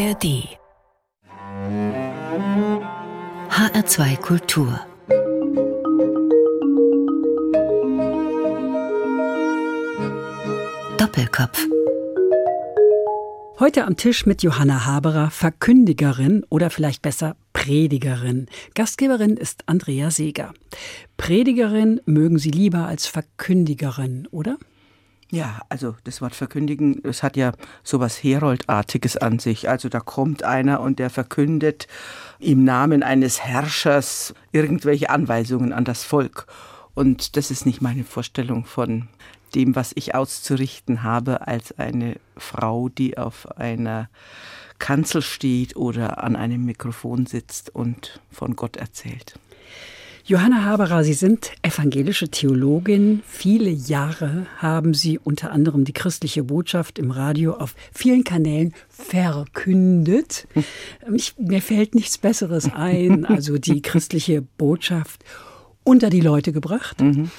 ARD HR2 Kultur Doppelkopf Heute am Tisch mit Johanna Haberer, Verkündigerin oder vielleicht besser Predigerin. Gastgeberin ist Andrea Seeger. Predigerin mögen Sie lieber als Verkündigerin, oder? Ja, also das Wort verkündigen, es hat ja sowas Heroldartiges an sich. Also da kommt einer und der verkündet im Namen eines Herrschers irgendwelche Anweisungen an das Volk. Und das ist nicht meine Vorstellung von dem, was ich auszurichten habe als eine Frau, die auf einer Kanzel steht oder an einem Mikrofon sitzt und von Gott erzählt. Johanna Haberer, Sie sind evangelische Theologin. Viele Jahre haben Sie unter anderem die christliche Botschaft im Radio auf vielen Kanälen verkündet. Ich, mir fällt nichts Besseres ein, also die christliche Botschaft unter die Leute gebracht. Mhm.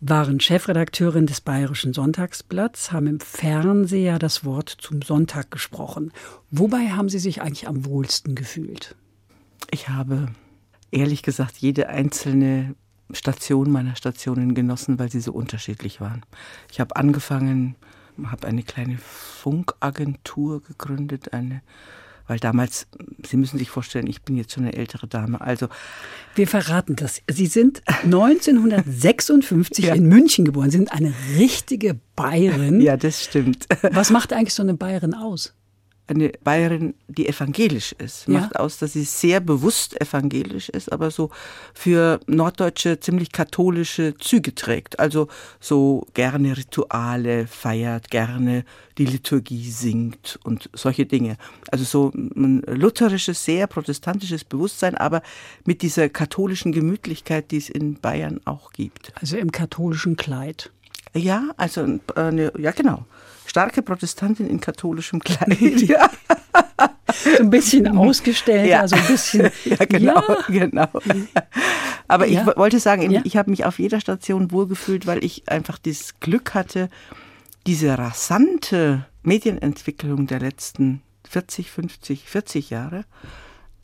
Waren Chefredakteurin des Bayerischen Sonntagsblatts, haben im Fernseher das Wort zum Sonntag gesprochen. Wobei haben Sie sich eigentlich am wohlsten gefühlt? Ich habe ehrlich gesagt jede einzelne Station meiner Stationen genossen, weil sie so unterschiedlich waren. Ich habe angefangen, habe eine kleine Funkagentur gegründet, eine weil damals, Sie müssen sich vorstellen, ich bin jetzt schon eine ältere Dame. Also wir verraten das. Sie sind 1956 ja. in München geboren, Sie sind eine richtige Bayerin. Ja, das stimmt. Was macht eigentlich so eine Bayerin aus? Eine Bayerin, die evangelisch ist. Ja. Macht aus, dass sie sehr bewusst evangelisch ist, aber so für Norddeutsche ziemlich katholische Züge trägt. Also so gerne Rituale feiert, gerne die Liturgie singt und solche Dinge. Also so ein lutherisches, sehr protestantisches Bewusstsein, aber mit dieser katholischen Gemütlichkeit, die es in Bayern auch gibt. Also im katholischen Kleid. Ja, also eine, ja genau starke Protestantin in katholischem Kleid. Ja. so ein bisschen ausgestellt, ja. also ein bisschen. Ja, genau, ja. genau. Aber ja. ich wollte sagen, ich habe mich auf jeder Station wohlgefühlt, weil ich einfach das Glück hatte, diese rasante Medienentwicklung der letzten 40, 50, 40 Jahre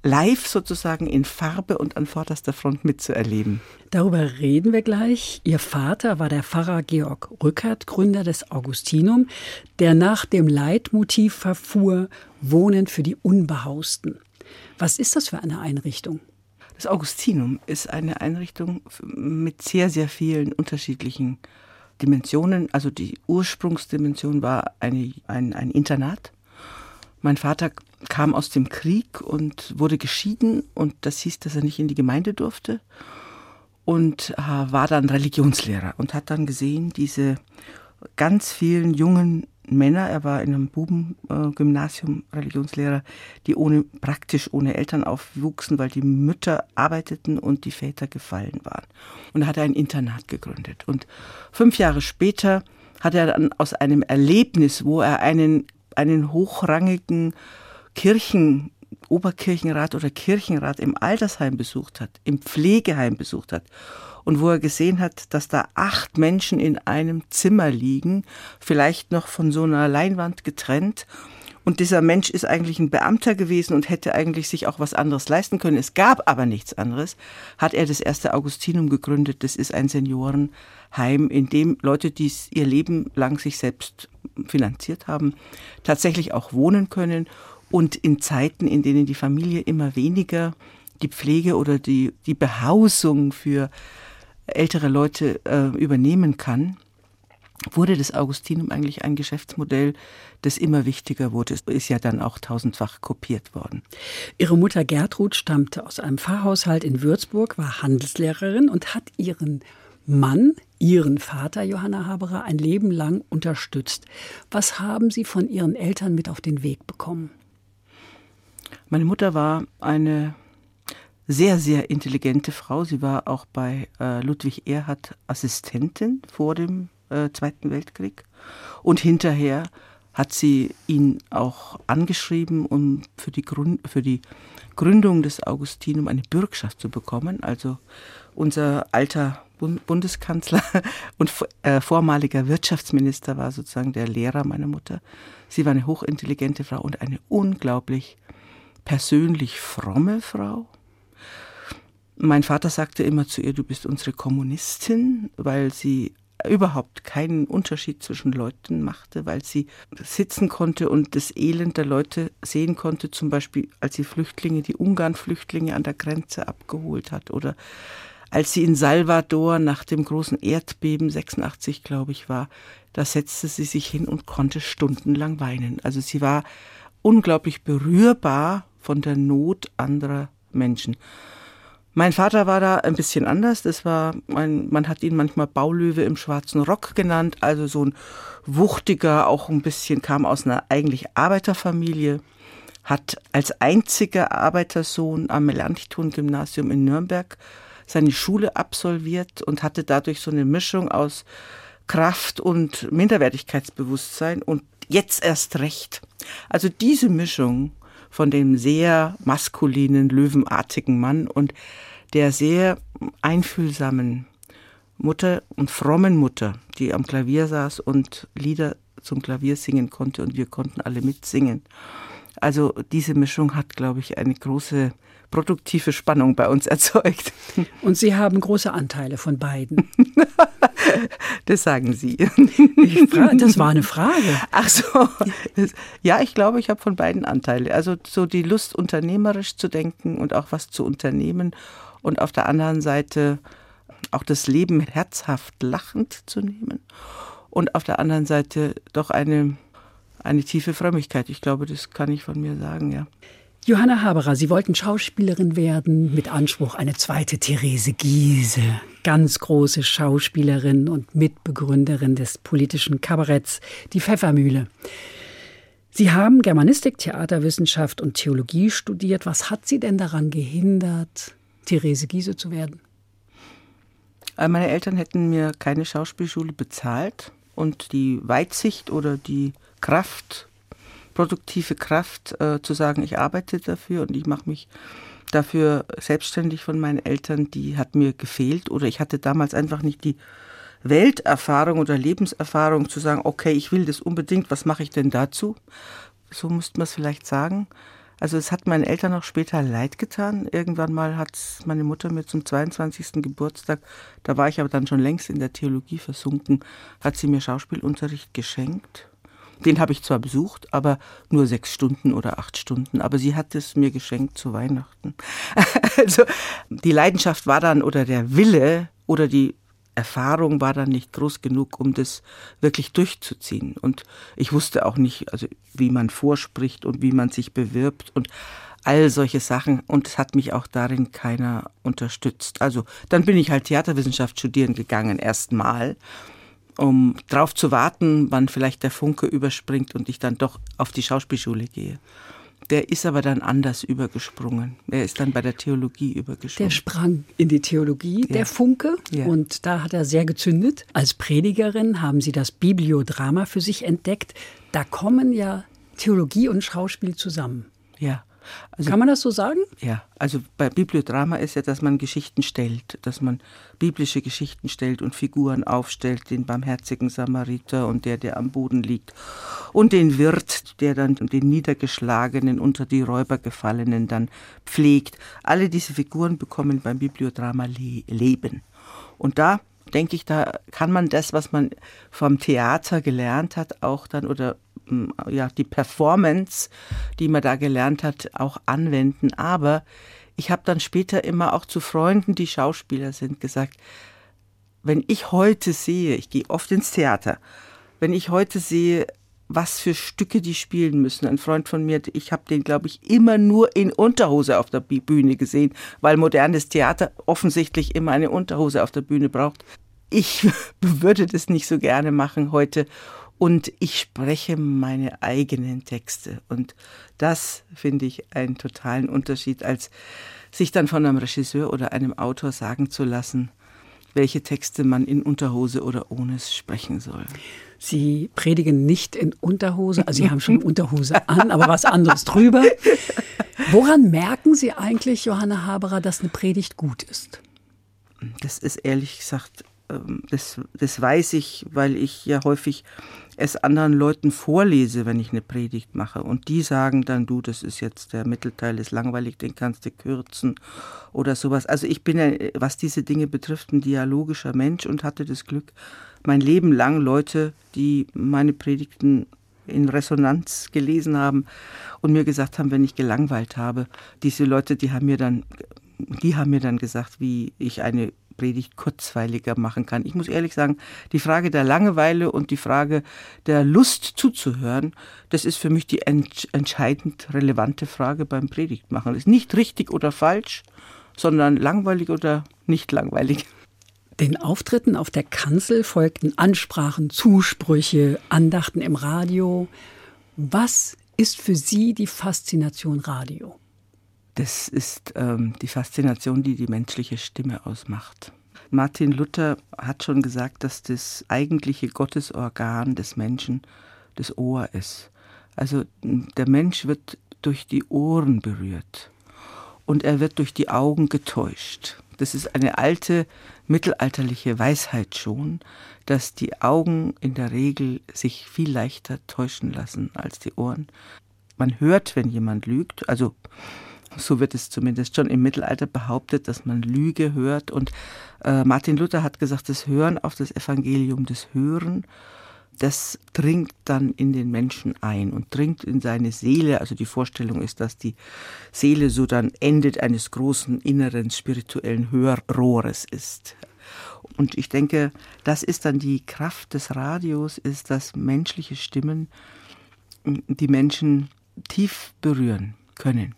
live sozusagen in Farbe und an vorderster Front mitzuerleben. Darüber reden wir gleich. Ihr Vater war der Pfarrer Georg Rückert, Gründer des Augustinum, der nach dem Leitmotiv verfuhr, Wohnen für die Unbehausten. Was ist das für eine Einrichtung? Das Augustinum ist eine Einrichtung mit sehr, sehr vielen unterschiedlichen Dimensionen. Also die Ursprungsdimension war eine, ein, ein Internat. Mein Vater kam aus dem Krieg und wurde geschieden und das hieß, dass er nicht in die Gemeinde durfte und äh, war dann Religionslehrer und hat dann gesehen, diese ganz vielen jungen Männer, er war in einem Bubengymnasium Religionslehrer, die ohne, praktisch ohne Eltern aufwuchsen, weil die Mütter arbeiteten und die Väter gefallen waren. Und er hat ein Internat gegründet. Und fünf Jahre später hat er dann aus einem Erlebnis, wo er einen, einen hochrangigen Kirchen, Oberkirchenrat oder Kirchenrat im Altersheim besucht hat, im Pflegeheim besucht hat und wo er gesehen hat, dass da acht Menschen in einem Zimmer liegen, vielleicht noch von so einer Leinwand getrennt. Und dieser Mensch ist eigentlich ein Beamter gewesen und hätte eigentlich sich auch was anderes leisten können. Es gab aber nichts anderes. Hat er das erste Augustinum gegründet. Das ist ein Seniorenheim, in dem Leute, die ihr Leben lang sich selbst finanziert haben, tatsächlich auch wohnen können und in Zeiten, in denen die Familie immer weniger die Pflege oder die, die Behausung für ältere Leute äh, übernehmen kann, wurde das Augustinum eigentlich ein Geschäftsmodell, das immer wichtiger wurde. Es ist ja dann auch tausendfach kopiert worden. Ihre Mutter Gertrud stammte aus einem Pfarrhaushalt in Würzburg, war Handelslehrerin und hat ihren Mann, ihren Vater Johanna Haberer, ein Leben lang unterstützt. Was haben Sie von Ihren Eltern mit auf den Weg bekommen? Meine Mutter war eine sehr, sehr intelligente Frau. Sie war auch bei äh, Ludwig Erhard Assistentin vor dem äh, Zweiten Weltkrieg. Und hinterher hat sie ihn auch angeschrieben, um für die, Grund, für die Gründung des Augustinum eine Bürgschaft zu bekommen. Also unser alter Bundeskanzler und äh, vormaliger Wirtschaftsminister war sozusagen der Lehrer meiner Mutter. Sie war eine hochintelligente Frau und eine unglaublich persönlich fromme Frau. Mein Vater sagte immer zu ihr, du bist unsere Kommunistin, weil sie überhaupt keinen Unterschied zwischen Leuten machte, weil sie sitzen konnte und das Elend der Leute sehen konnte, zum Beispiel als sie Flüchtlinge, die Ungarn-Flüchtlinge an der Grenze abgeholt hat oder als sie in Salvador nach dem großen Erdbeben 86, glaube ich, war, da setzte sie sich hin und konnte stundenlang weinen. Also sie war unglaublich berührbar von der Not anderer Menschen. Mein Vater war da ein bisschen anders. Das war, ein, man hat ihn manchmal Baulöwe im schwarzen Rock genannt, also so ein wuchtiger, auch ein bisschen kam aus einer eigentlich Arbeiterfamilie, hat als einziger Arbeitersohn am Melanchthon-Gymnasium in Nürnberg seine Schule absolviert und hatte dadurch so eine Mischung aus Kraft und Minderwertigkeitsbewusstsein und jetzt erst recht. Also diese Mischung von dem sehr maskulinen, löwenartigen Mann und der sehr einfühlsamen Mutter und frommen Mutter, die am Klavier saß und Lieder zum Klavier singen konnte und wir konnten alle mitsingen. Also diese Mischung hat, glaube ich, eine große produktive Spannung bei uns erzeugt. Und Sie haben große Anteile von beiden. das sagen Sie. Frage, das war eine Frage. Ach so. Ja, ich glaube, ich habe von beiden Anteile. Also so die Lust, unternehmerisch zu denken und auch was zu unternehmen. Und auf der anderen Seite auch das Leben herzhaft lachend zu nehmen. Und auf der anderen Seite doch eine, eine tiefe Frömmigkeit. Ich glaube, das kann ich von mir sagen, ja. Johanna Haberer, Sie wollten Schauspielerin werden mit Anspruch eine zweite Therese Giese, ganz große Schauspielerin und Mitbegründerin des politischen Kabaretts Die Pfeffermühle. Sie haben Germanistik, Theaterwissenschaft und Theologie studiert. Was hat Sie denn daran gehindert, Therese Giese zu werden? Äh, meine Eltern hätten mir keine Schauspielschule bezahlt und die Weitsicht oder die Kraft produktive Kraft äh, zu sagen, ich arbeite dafür und ich mache mich dafür selbstständig von meinen Eltern, die hat mir gefehlt oder ich hatte damals einfach nicht die Welterfahrung oder Lebenserfahrung zu sagen, okay, ich will das unbedingt, was mache ich denn dazu? So müsste man es vielleicht sagen. Also es hat meinen Eltern auch später leid getan. Irgendwann mal hat meine Mutter mir zum 22. Geburtstag, da war ich aber dann schon längst in der Theologie versunken, hat sie mir Schauspielunterricht geschenkt. Den habe ich zwar besucht, aber nur sechs Stunden oder acht Stunden. Aber sie hat es mir geschenkt zu Weihnachten. also die Leidenschaft war dann oder der Wille oder die Erfahrung war dann nicht groß genug, um das wirklich durchzuziehen. Und ich wusste auch nicht, also wie man vorspricht und wie man sich bewirbt und all solche Sachen. Und es hat mich auch darin keiner unterstützt. Also dann bin ich halt Theaterwissenschaft studieren gegangen, erstmal um darauf zu warten, wann vielleicht der Funke überspringt und ich dann doch auf die Schauspielschule gehe. Der ist aber dann anders übergesprungen. Er ist dann bei der Theologie übergesprungen. Der sprang in die Theologie, ja. der Funke. Ja. Und da hat er sehr gezündet. Als Predigerin haben Sie das Bibliodrama für sich entdeckt. Da kommen ja Theologie und Schauspiel zusammen. Ja. Also, Kann man das so sagen? Ja, also bei Bibliodrama ist ja, dass man Geschichten stellt, dass man biblische Geschichten stellt und Figuren aufstellt, den barmherzigen Samariter und der, der am Boden liegt und den Wirt, der dann den Niedergeschlagenen unter die Räuber gefallenen dann pflegt. Alle diese Figuren bekommen beim Bibliodrama le Leben. Und da denke ich, da kann man das, was man vom Theater gelernt hat, auch dann oder ja, die Performance, die man da gelernt hat, auch anwenden. Aber ich habe dann später immer auch zu Freunden, die Schauspieler sind, gesagt, wenn ich heute sehe, ich gehe oft ins Theater, wenn ich heute sehe, was für Stücke die spielen müssen. Ein Freund von mir, ich habe den, glaube ich, immer nur in Unterhose auf der Bühne gesehen, weil modernes Theater offensichtlich immer eine Unterhose auf der Bühne braucht. Ich würde das nicht so gerne machen heute und ich spreche meine eigenen Texte. Und das finde ich einen totalen Unterschied, als sich dann von einem Regisseur oder einem Autor sagen zu lassen, welche Texte man in Unterhose oder ohne sprechen soll. Sie predigen nicht in Unterhose, also Sie haben schon Unterhose an, aber was anderes drüber. Woran merken Sie eigentlich, Johanna Haberer, dass eine Predigt gut ist? Das ist ehrlich gesagt das, das weiß ich, weil ich ja häufig es anderen Leuten vorlese, wenn ich eine Predigt mache. Und die sagen dann, du, das ist jetzt der Mittelteil, ist langweilig, den kannst du kürzen oder sowas. Also ich bin, was diese Dinge betrifft, ein dialogischer Mensch und hatte das Glück, mein Leben lang Leute, die meine Predigten in Resonanz gelesen haben und mir gesagt haben, wenn ich gelangweilt habe, diese Leute, die haben mir dann, die haben mir dann gesagt, wie ich eine Predigt kurzweiliger machen kann. Ich muss ehrlich sagen, die Frage der Langeweile und die Frage der Lust zuzuhören, das ist für mich die ent entscheidend relevante Frage beim Predigtmachen. Das ist nicht richtig oder falsch, sondern langweilig oder nicht langweilig. Den Auftritten auf der Kanzel folgten Ansprachen, Zusprüche, Andachten im Radio. Was ist für Sie die Faszination Radio? Das ist ähm, die Faszination, die die menschliche Stimme ausmacht. Martin Luther hat schon gesagt, dass das eigentliche Gottesorgan des Menschen das Ohr ist. Also der Mensch wird durch die Ohren berührt und er wird durch die Augen getäuscht. Das ist eine alte mittelalterliche Weisheit schon, dass die Augen in der Regel sich viel leichter täuschen lassen als die Ohren. Man hört, wenn jemand lügt, also so wird es zumindest schon im Mittelalter behauptet, dass man Lüge hört. Und äh, Martin Luther hat gesagt, das Hören auf das Evangelium, das Hören, das dringt dann in den Menschen ein und dringt in seine Seele. Also die Vorstellung ist, dass die Seele so dann endet eines großen inneren spirituellen Hörrohres ist. Und ich denke, das ist dann die Kraft des Radios, ist, dass menschliche Stimmen die Menschen tief berühren können.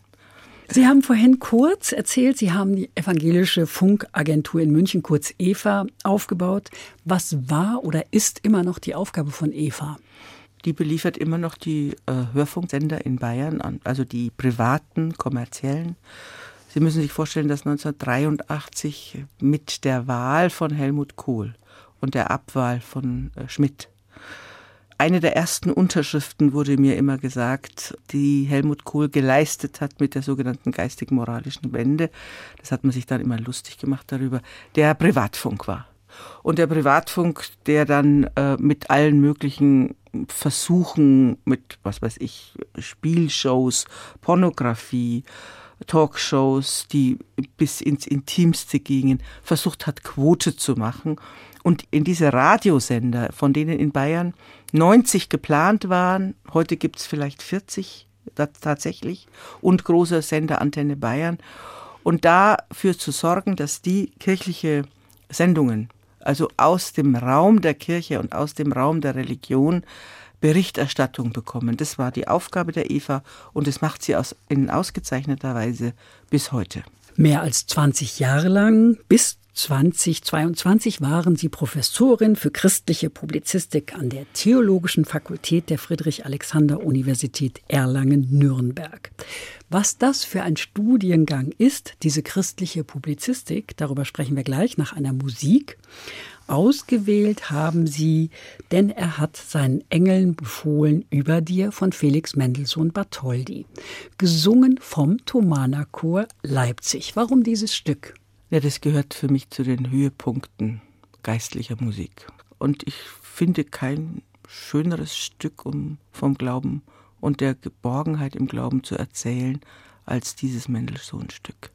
Sie haben vorhin kurz erzählt, Sie haben die evangelische Funkagentur in München, kurz EVA, aufgebaut. Was war oder ist immer noch die Aufgabe von EVA? Die beliefert immer noch die äh, Hörfunksender in Bayern, also die privaten, kommerziellen. Sie müssen sich vorstellen, dass 1983 mit der Wahl von Helmut Kohl und der Abwahl von äh, Schmidt eine der ersten Unterschriften wurde mir immer gesagt, die Helmut Kohl geleistet hat mit der sogenannten geistig-moralischen Wende. Das hat man sich dann immer lustig gemacht darüber. Der Privatfunk war. Und der Privatfunk, der dann äh, mit allen möglichen Versuchen, mit, was weiß ich, Spielshows, Pornografie, Talkshows, die bis ins Intimste gingen, versucht hat, Quote zu machen. Und in diese Radiosender, von denen in Bayern 90 geplant waren, heute gibt es vielleicht 40 tatsächlich, und großer Sender Antenne Bayern. Und dafür zu sorgen, dass die kirchliche Sendungen, also aus dem Raum der Kirche und aus dem Raum der Religion, Berichterstattung bekommen. Das war die Aufgabe der Eva und das macht sie aus, in ausgezeichneter Weise bis heute. Mehr als 20 Jahre lang, bis 2022 waren Sie Professorin für christliche Publizistik an der Theologischen Fakultät der Friedrich-Alexander-Universität Erlangen-Nürnberg. Was das für ein Studiengang ist, diese christliche Publizistik, darüber sprechen wir gleich nach einer Musik. Ausgewählt haben sie, denn er hat seinen Engeln befohlen über dir von Felix Mendelssohn Bartholdy. Gesungen vom Thomaner Chor Leipzig. Warum dieses Stück? Ja, das gehört für mich zu den Höhepunkten geistlicher Musik. Und ich finde kein schöneres Stück, um vom Glauben und der Geborgenheit im Glauben zu erzählen, als dieses Mendelssohn-Stück.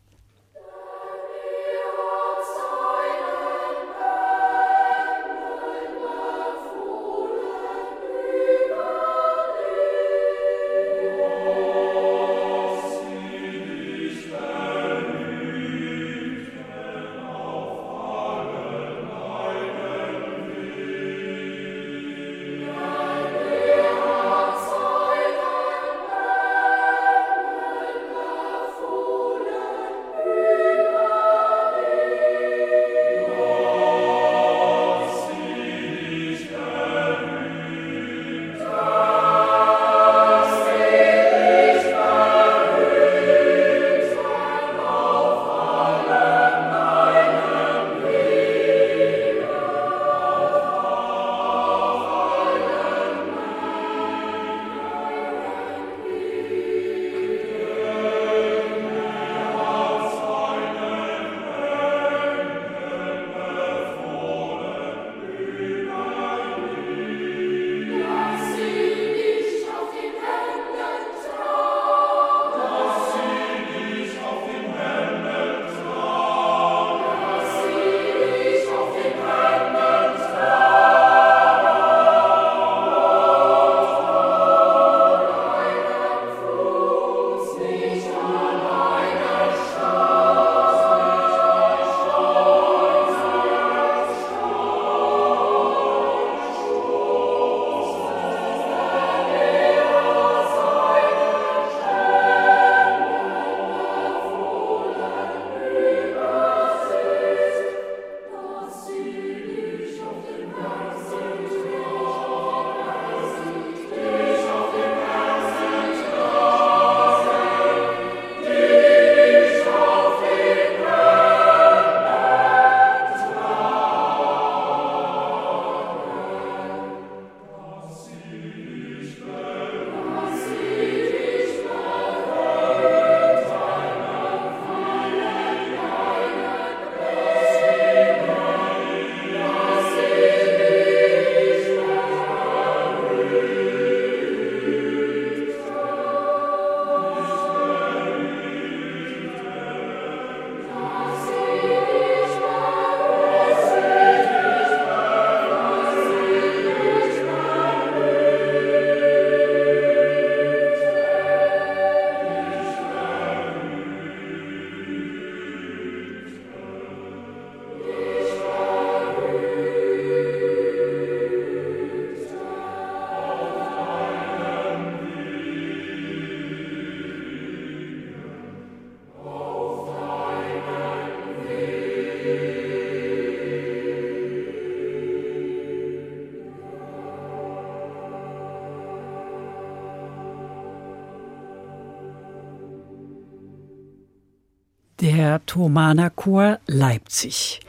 Thomaner Chor Leipzig.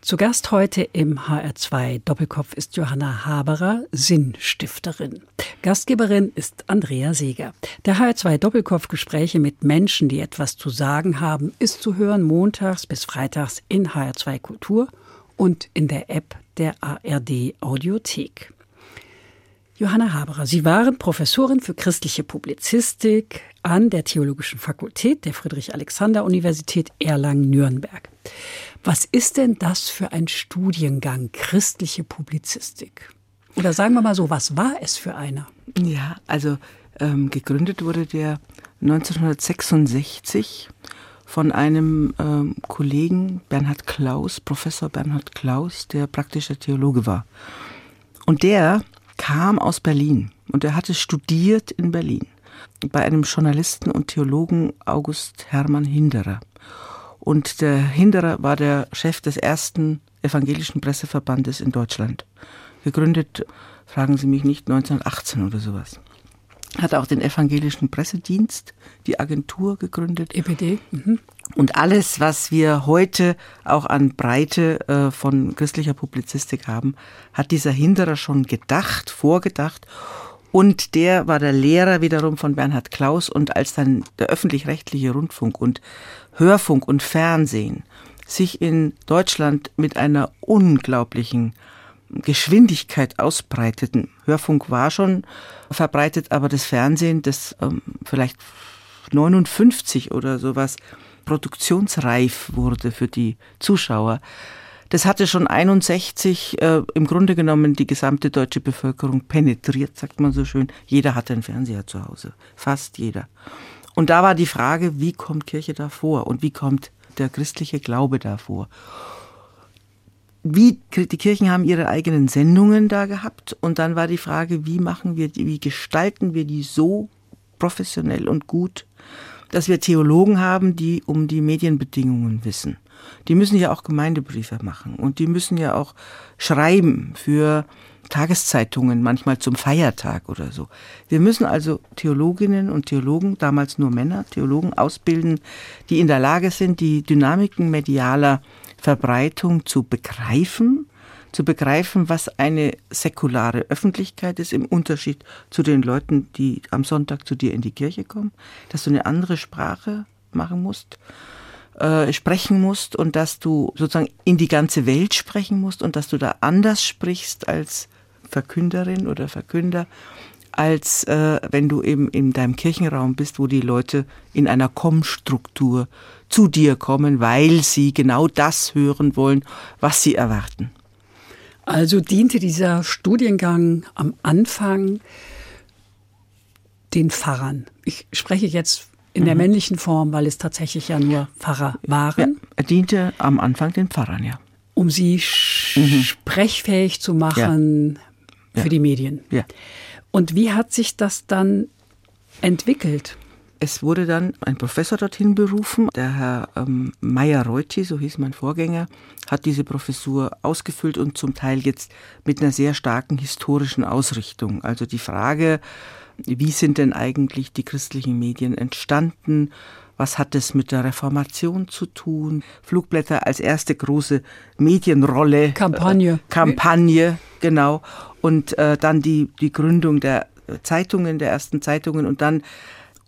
Zu Gast heute im HR2 Doppelkopf ist Johanna Haberer, Sinnstifterin. Gastgeberin ist Andrea Seeger. Der HR2 Doppelkopf Gespräche mit Menschen, die etwas zu sagen haben, ist zu hören montags bis freitags in HR2 Kultur und in der App der ARD Audiothek. Johanna Haberer, Sie waren Professorin für christliche Publizistik an der Theologischen Fakultät der Friedrich-Alexander-Universität Erlangen-Nürnberg. Was ist denn das für ein Studiengang christliche Publizistik? Oder sagen wir mal so, was war es für einer? Ja, also ähm, gegründet wurde der 1966 von einem ähm, Kollegen Bernhard Klaus, Professor Bernhard Klaus, der praktischer Theologe war. Und der kam aus Berlin und er hatte studiert in Berlin bei einem Journalisten und Theologen August Hermann Hinderer. Und der Hinderer war der Chef des ersten evangelischen Presseverbandes in Deutschland. Gegründet, fragen Sie mich nicht, 1918 oder sowas hat auch den evangelischen Pressedienst, die Agentur gegründet. EPD. Mhm. Und alles, was wir heute auch an Breite äh, von christlicher Publizistik haben, hat dieser Hinderer schon gedacht, vorgedacht. Und der war der Lehrer wiederum von Bernhard Klaus. Und als dann der öffentlich-rechtliche Rundfunk und Hörfunk und Fernsehen sich in Deutschland mit einer unglaublichen Geschwindigkeit ausbreiteten. Hörfunk war schon verbreitet, aber das Fernsehen, das ähm, vielleicht 59 oder sowas produktionsreif wurde für die Zuschauer, das hatte schon 61 äh, im Grunde genommen die gesamte deutsche Bevölkerung penetriert, sagt man so schön. Jeder hatte einen Fernseher zu Hause, fast jeder. Und da war die Frage, wie kommt Kirche da vor und wie kommt der christliche Glaube da vor? wie die Kirchen haben ihre eigenen Sendungen da gehabt und dann war die Frage, wie machen wir die, wie gestalten wir die so professionell und gut, dass wir Theologen haben, die um die Medienbedingungen wissen. Die müssen ja auch Gemeindebriefe machen und die müssen ja auch schreiben für Tageszeitungen, manchmal zum Feiertag oder so. Wir müssen also Theologinnen und Theologen, damals nur Männer, Theologen ausbilden, die in der Lage sind, die Dynamiken medialer Verbreitung zu begreifen, zu begreifen, was eine säkulare Öffentlichkeit ist, im Unterschied zu den Leuten, die am Sonntag zu dir in die Kirche kommen, dass du eine andere Sprache machen musst, äh, sprechen musst und dass du sozusagen in die ganze Welt sprechen musst und dass du da anders sprichst als Verkünderin oder Verkünder als äh, wenn du eben in deinem Kirchenraum bist, wo die Leute in einer Kommstruktur zu dir kommen, weil sie genau das hören wollen, was sie erwarten. Also diente dieser Studiengang am Anfang den Pfarrern. Ich spreche jetzt in der mhm. männlichen Form, weil es tatsächlich ja nur Pfarrer waren. Ja, er diente am Anfang den Pfarrern, ja. Um sie mhm. sprechfähig zu machen ja. für die Medien. Ja. Und wie hat sich das dann entwickelt? Es wurde dann ein Professor dorthin berufen, der Herr ähm, Meyer-Reuti, so hieß mein Vorgänger, hat diese Professur ausgefüllt und zum Teil jetzt mit einer sehr starken historischen Ausrichtung. Also die Frage, wie sind denn eigentlich die christlichen Medien entstanden? Was hat es mit der Reformation zu tun? Flugblätter als erste große Medienrolle. Kampagne. Äh, Kampagne, genau und äh, dann die, die Gründung der Zeitungen, der ersten Zeitungen und dann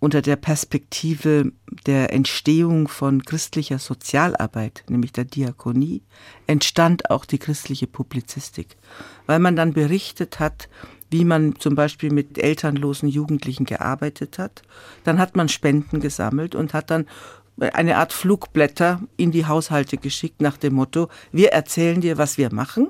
unter der Perspektive der Entstehung von christlicher Sozialarbeit, nämlich der Diakonie, entstand auch die christliche Publizistik, weil man dann berichtet hat, wie man zum Beispiel mit elternlosen Jugendlichen gearbeitet hat. Dann hat man Spenden gesammelt und hat dann eine Art Flugblätter in die Haushalte geschickt nach dem Motto, wir erzählen dir, was wir machen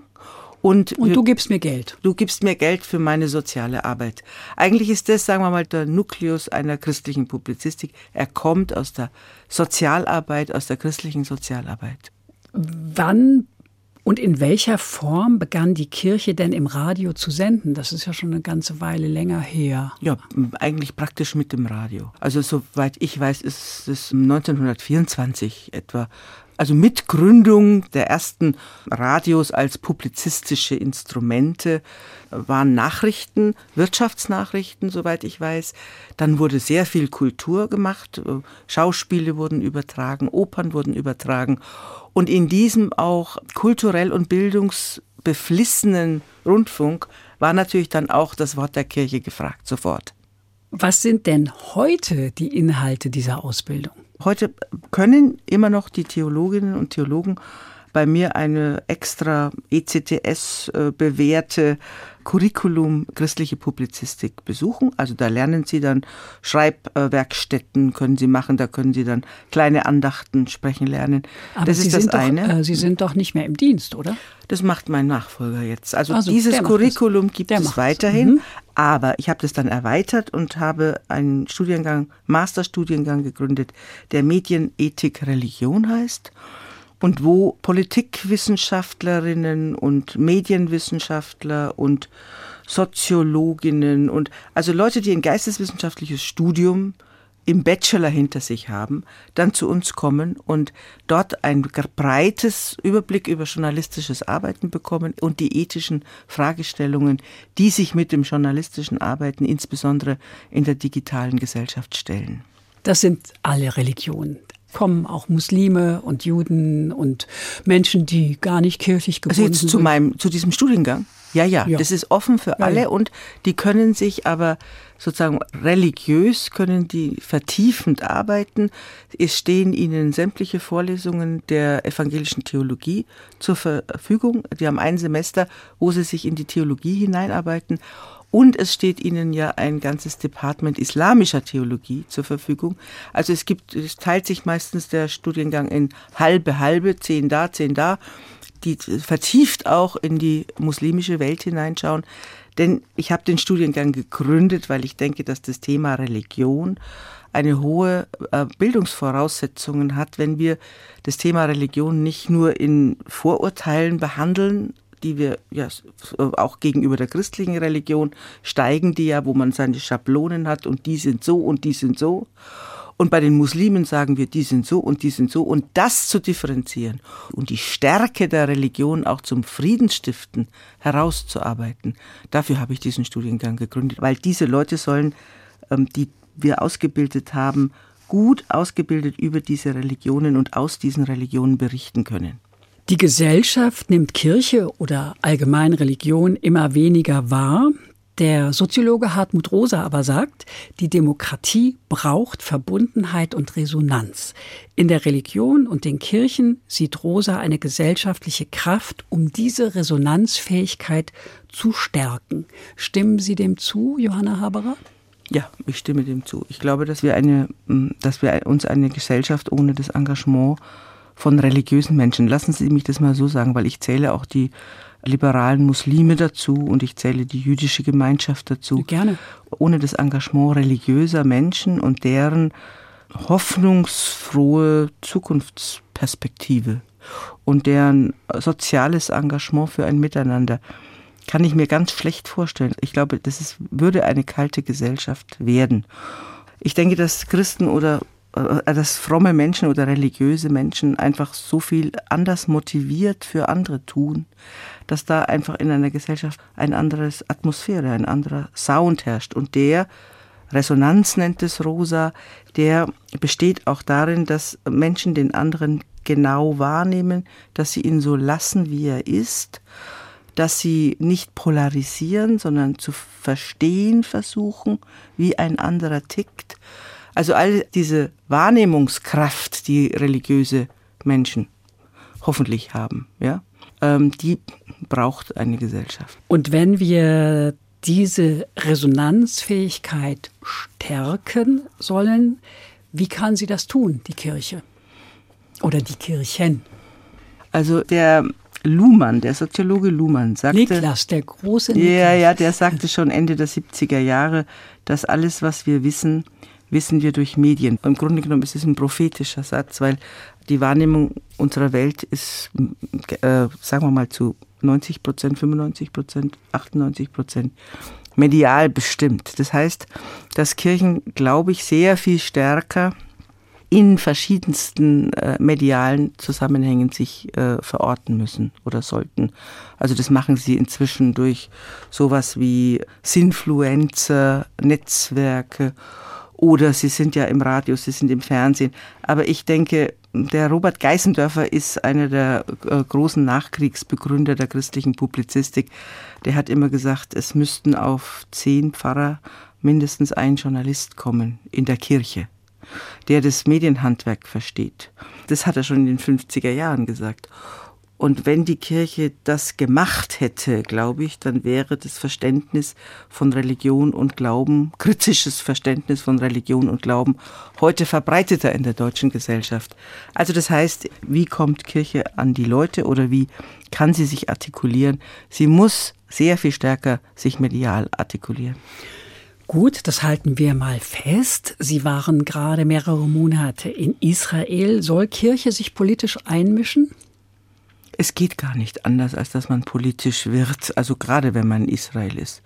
und, und du gibst mir Geld. Du gibst mir Geld für meine soziale Arbeit. Eigentlich ist das, sagen wir mal, der Nukleus einer christlichen Publizistik. Er kommt aus der Sozialarbeit, aus der christlichen Sozialarbeit. Wann und in welcher Form begann die Kirche denn im Radio zu senden? Das ist ja schon eine ganze Weile länger her. Ja, eigentlich praktisch mit dem Radio. Also soweit ich weiß, ist es 1924 etwa, also Mitgründung der ersten Radios als publizistische Instrumente waren Nachrichten, Wirtschaftsnachrichten, soweit ich weiß. Dann wurde sehr viel Kultur gemacht, Schauspiele wurden übertragen, Opern wurden übertragen und in diesem auch kulturell und bildungsbeflissenen Rundfunk war natürlich dann auch das Wort der Kirche gefragt, sofort. Was sind denn heute die Inhalte dieser Ausbildung? Heute können immer noch die Theologinnen und Theologen bei mir eine extra ECTS äh, bewährte Curriculum christliche Publizistik besuchen. Also da lernen Sie dann Schreibwerkstätten, können Sie machen, da können Sie dann kleine Andachten sprechen lernen. Aber das Sie ist das doch, eine. Äh, Sie sind doch nicht mehr im Dienst, oder? Das macht mein Nachfolger jetzt. Also, also dieses Curriculum gibt der es weiterhin, mhm. aber ich habe das dann erweitert und habe einen Studiengang, Masterstudiengang gegründet, der Medienethik Religion heißt und wo Politikwissenschaftlerinnen und Medienwissenschaftler und Soziologinnen und also Leute, die ein geisteswissenschaftliches Studium im Bachelor hinter sich haben, dann zu uns kommen und dort ein breites Überblick über journalistisches Arbeiten bekommen und die ethischen Fragestellungen, die sich mit dem journalistischen Arbeiten insbesondere in der digitalen Gesellschaft stellen. Das sind alle Religionen kommen auch Muslime und Juden und Menschen, die gar nicht kirchlich gebunden also jetzt zu meinem, zu diesem Studiengang? Ja, ja, ja, das ist offen für alle ja. und die können sich aber sozusagen religiös, können die vertiefend arbeiten. Es stehen ihnen sämtliche Vorlesungen der evangelischen Theologie zur Verfügung. Die haben ein Semester, wo sie sich in die Theologie hineinarbeiten und es steht Ihnen ja ein ganzes Department islamischer Theologie zur Verfügung. Also es gibt, es teilt sich meistens der Studiengang in halbe, halbe, zehn da, zehn da, die vertieft auch in die muslimische Welt hineinschauen. Denn ich habe den Studiengang gegründet, weil ich denke, dass das Thema Religion eine hohe äh, Bildungsvoraussetzungen hat, wenn wir das Thema Religion nicht nur in Vorurteilen behandeln, die wir ja auch gegenüber der christlichen Religion steigen, die ja, wo man seine Schablonen hat und die sind so und die sind so. Und bei den Muslimen sagen wir, die sind so und die sind so. Und das zu differenzieren und die Stärke der Religion auch zum Friedensstiften herauszuarbeiten, dafür habe ich diesen Studiengang gegründet, weil diese Leute sollen, ähm, die wir ausgebildet haben, gut ausgebildet über diese Religionen und aus diesen Religionen berichten können. Die Gesellschaft nimmt Kirche oder allgemein Religion immer weniger wahr. Der Soziologe Hartmut Rosa aber sagt, die Demokratie braucht Verbundenheit und Resonanz. In der Religion und den Kirchen sieht Rosa eine gesellschaftliche Kraft, um diese Resonanzfähigkeit zu stärken. Stimmen Sie dem zu, Johanna Haberer? Ja, ich stimme dem zu. Ich glaube, dass wir eine, dass wir uns eine Gesellschaft ohne das Engagement von religiösen Menschen. Lassen Sie mich das mal so sagen, weil ich zähle auch die liberalen Muslime dazu und ich zähle die jüdische Gemeinschaft dazu. Gerne. Ohne das Engagement religiöser Menschen und deren hoffnungsfrohe Zukunftsperspektive und deren soziales Engagement für ein Miteinander kann ich mir ganz schlecht vorstellen. Ich glaube, das ist, würde eine kalte Gesellschaft werden. Ich denke, dass Christen oder dass fromme Menschen oder religiöse Menschen einfach so viel anders motiviert für andere tun, dass da einfach in einer Gesellschaft ein anderes Atmosphäre, ein anderer Sound herrscht. Und der, Resonanz nennt es Rosa, der besteht auch darin, dass Menschen den anderen genau wahrnehmen, dass sie ihn so lassen, wie er ist, dass sie nicht polarisieren, sondern zu verstehen versuchen, wie ein anderer tickt also all diese Wahrnehmungskraft, die religiöse Menschen hoffentlich haben, ja, ähm, die braucht eine Gesellschaft. Und wenn wir diese Resonanzfähigkeit stärken sollen, wie kann sie das tun, die Kirche oder die Kirchen? Also der Luhmann, der Soziologe Luhmann, sagte. Niklas, der große Niklas. Ja, ja, der sagte schon Ende der 70er Jahre, dass alles, was wir wissen, wissen wir durch Medien. Im Grunde genommen ist es ein prophetischer Satz, weil die Wahrnehmung unserer Welt ist, äh, sagen wir mal, zu 90 Prozent, 95 Prozent, 98 Prozent medial bestimmt. Das heißt, dass Kirchen, glaube ich, sehr viel stärker in verschiedensten äh, medialen Zusammenhängen sich äh, verorten müssen oder sollten. Also das machen sie inzwischen durch sowas wie Sinfluencer, Netzwerke oder sie sind ja im Radio, sie sind im Fernsehen. Aber ich denke, der Robert Geißendörfer ist einer der äh, großen Nachkriegsbegründer der christlichen Publizistik. Der hat immer gesagt, es müssten auf zehn Pfarrer mindestens ein Journalist kommen in der Kirche, der das Medienhandwerk versteht. Das hat er schon in den 50er Jahren gesagt. Und wenn die Kirche das gemacht hätte, glaube ich, dann wäre das Verständnis von Religion und Glauben, kritisches Verständnis von Religion und Glauben heute verbreiteter in der deutschen Gesellschaft. Also das heißt, wie kommt Kirche an die Leute oder wie kann sie sich artikulieren? Sie muss sehr viel stärker sich medial artikulieren. Gut, das halten wir mal fest. Sie waren gerade mehrere Monate in Israel. Soll Kirche sich politisch einmischen? Es geht gar nicht anders, als dass man politisch wird, also gerade wenn man in Israel ist.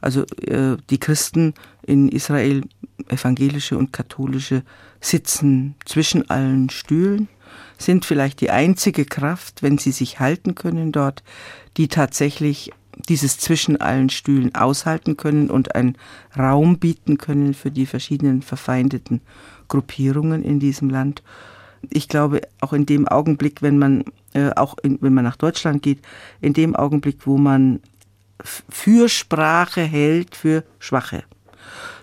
Also äh, die Christen in Israel, evangelische und katholische, sitzen zwischen allen Stühlen, sind vielleicht die einzige Kraft, wenn sie sich halten können dort, die tatsächlich dieses zwischen allen Stühlen aushalten können und einen Raum bieten können für die verschiedenen verfeindeten Gruppierungen in diesem Land ich glaube, auch in dem Augenblick, wenn man, äh, auch in, wenn man nach Deutschland geht, in dem Augenblick, wo man Fürsprache hält für Schwache.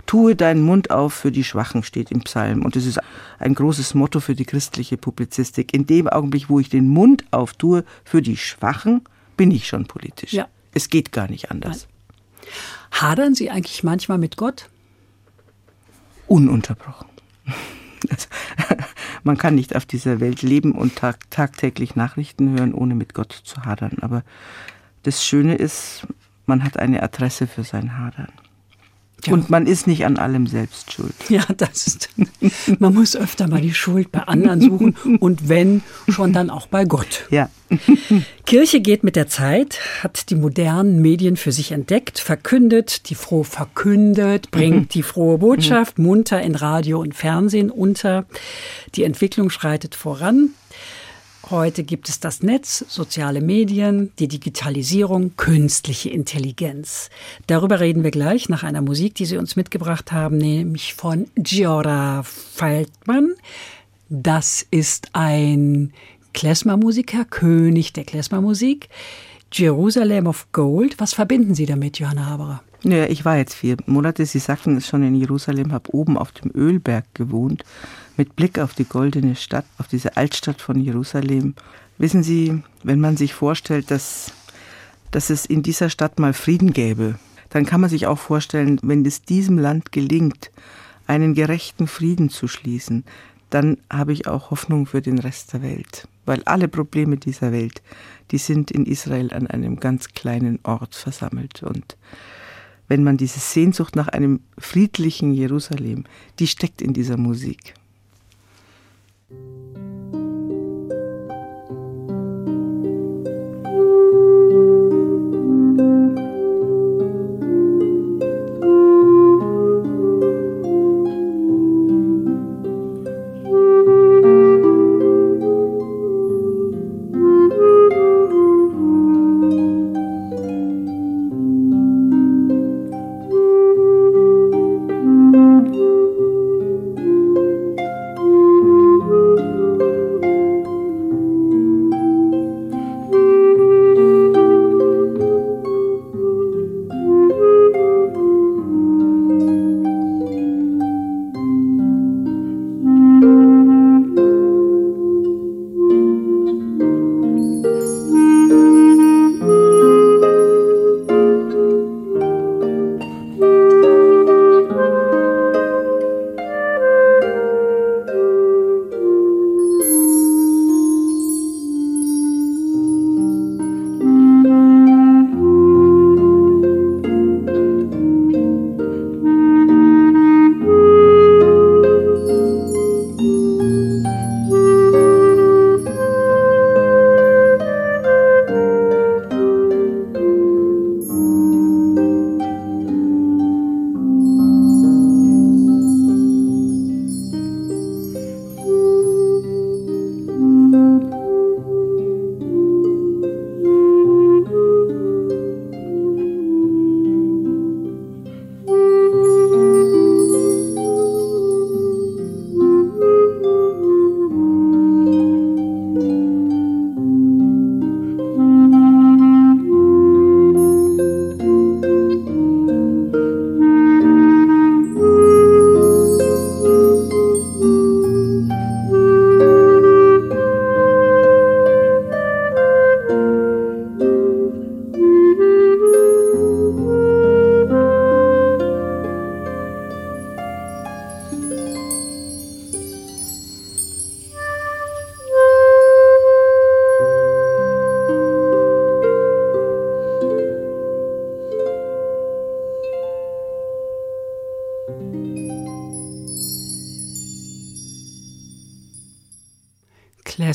Tue deinen Mund auf für die Schwachen, steht im Psalm. Und das ist ein großes Motto für die christliche Publizistik. In dem Augenblick, wo ich den Mund auftue für die Schwachen, bin ich schon politisch. Ja. Es geht gar nicht anders. Nein. Hadern Sie eigentlich manchmal mit Gott? Ununterbrochen. man kann nicht auf dieser Welt leben und tag tagtäglich Nachrichten hören, ohne mit Gott zu hadern. Aber das Schöne ist, man hat eine Adresse für sein Hadern. Ja. Und man ist nicht an allem selbst schuld. Ja, das ist. Man muss öfter mal die Schuld bei anderen suchen und wenn, schon dann auch bei Gott. Ja. Kirche geht mit der Zeit, hat die modernen Medien für sich entdeckt, verkündet, die froh verkündet, bringt die frohe Botschaft munter in Radio und Fernsehen unter. Die Entwicklung schreitet voran. Heute gibt es das Netz, soziale Medien, die Digitalisierung, künstliche Intelligenz. Darüber reden wir gleich nach einer Musik, die Sie uns mitgebracht haben, nämlich von Giora Feldmann. Das ist ein Klezmer-Musiker, König der Klezmer-Musik. Jerusalem of Gold. Was verbinden Sie damit, Johanna Haberer? Ja, ich war jetzt vier Monate, Sie sagten es schon in Jerusalem, habe oben auf dem Ölberg gewohnt, mit Blick auf die goldene Stadt, auf diese Altstadt von Jerusalem. Wissen Sie, wenn man sich vorstellt, dass, dass es in dieser Stadt mal Frieden gäbe, dann kann man sich auch vorstellen, wenn es diesem Land gelingt, einen gerechten Frieden zu schließen, dann habe ich auch Hoffnung für den Rest der Welt. Weil alle Probleme dieser Welt, die sind in Israel an einem ganz kleinen Ort versammelt. Und wenn man diese Sehnsucht nach einem friedlichen Jerusalem, die steckt in dieser Musik.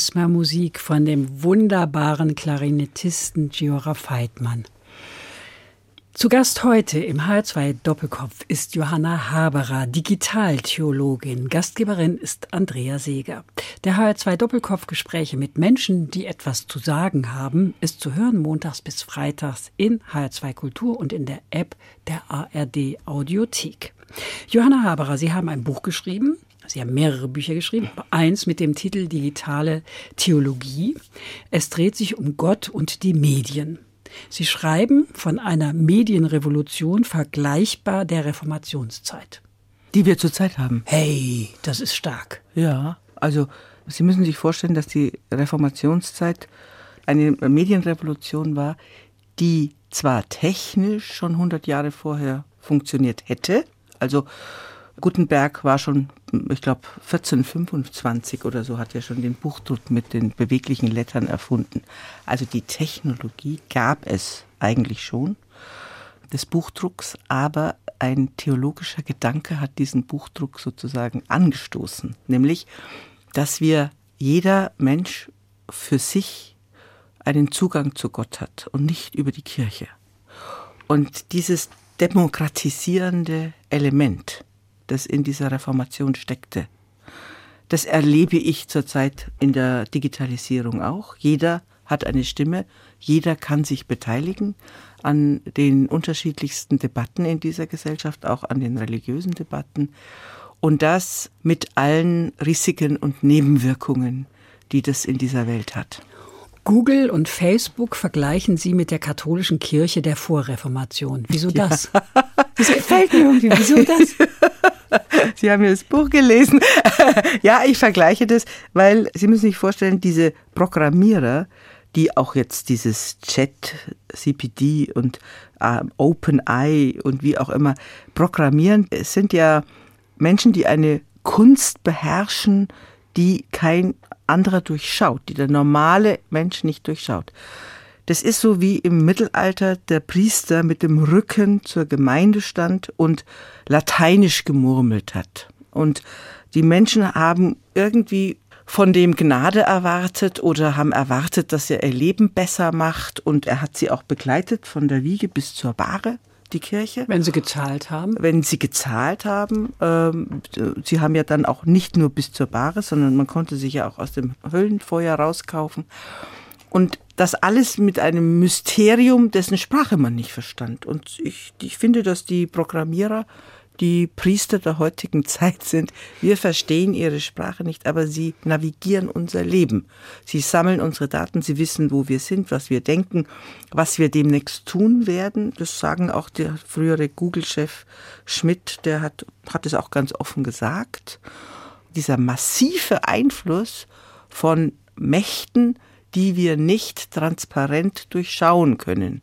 Klezmer-Musik von dem wunderbaren Klarinettisten Giora Feitmann. Zu Gast heute im H2 Doppelkopf ist Johanna Haberer, Digitaltheologin. Gastgeberin ist Andrea Seeger. Der HR2 Doppelkopf Gespräche mit Menschen, die etwas zu sagen haben, ist zu hören montags bis freitags in HR2 Kultur und in der App der ARD Audiothek. Johanna Haberer, Sie haben ein Buch geschrieben. Sie haben mehrere Bücher geschrieben, eins mit dem Titel Digitale Theologie. Es dreht sich um Gott und die Medien. Sie schreiben von einer Medienrevolution vergleichbar der Reformationszeit. Die wir zurzeit haben. Hey, das ist stark. Ja, also Sie müssen sich vorstellen, dass die Reformationszeit eine Medienrevolution war, die zwar technisch schon 100 Jahre vorher funktioniert hätte, also Gutenberg war schon, ich glaube, 1425 oder so hat er schon den Buchdruck mit den beweglichen Lettern erfunden. Also die Technologie gab es eigentlich schon des Buchdrucks, aber ein theologischer Gedanke hat diesen Buchdruck sozusagen angestoßen, nämlich, dass wir jeder Mensch für sich einen Zugang zu Gott hat und nicht über die Kirche. Und dieses demokratisierende Element, das in dieser Reformation steckte. Das erlebe ich zurzeit in der Digitalisierung auch. Jeder hat eine Stimme, jeder kann sich beteiligen an den unterschiedlichsten Debatten in dieser Gesellschaft, auch an den religiösen Debatten. Und das mit allen Risiken und Nebenwirkungen, die das in dieser Welt hat. Google und Facebook vergleichen Sie mit der katholischen Kirche der Vorreformation. Wieso das? Ja. Das gefällt mir irgendwie. Wieso das? Sie haben ja das Buch gelesen. ja, ich vergleiche das, weil Sie müssen sich vorstellen, diese Programmierer, die auch jetzt dieses Chat, CPD und äh, OpenEye und wie auch immer programmieren, es sind ja Menschen, die eine Kunst beherrschen, die kein anderer durchschaut, die der normale Mensch nicht durchschaut. Das ist so wie im Mittelalter der Priester mit dem Rücken zur Gemeinde stand und lateinisch gemurmelt hat. Und die Menschen haben irgendwie von dem Gnade erwartet oder haben erwartet, dass er ihr Leben besser macht und er hat sie auch begleitet von der Wiege bis zur Bahre die Kirche. Wenn sie gezahlt haben? Wenn sie gezahlt haben. Ähm, sie haben ja dann auch nicht nur bis zur Bahre, sondern man konnte sich ja auch aus dem Höllenfeuer rauskaufen. Und das alles mit einem Mysterium, dessen Sprache man nicht verstand. Und ich, ich finde, dass die Programmierer die Priester der heutigen Zeit sind. Wir verstehen ihre Sprache nicht, aber sie navigieren unser Leben. Sie sammeln unsere Daten, sie wissen, wo wir sind, was wir denken, was wir demnächst tun werden. Das sagen auch der frühere Google-Chef Schmidt, der hat, hat es auch ganz offen gesagt. Dieser massive Einfluss von Mächten, die wir nicht transparent durchschauen können.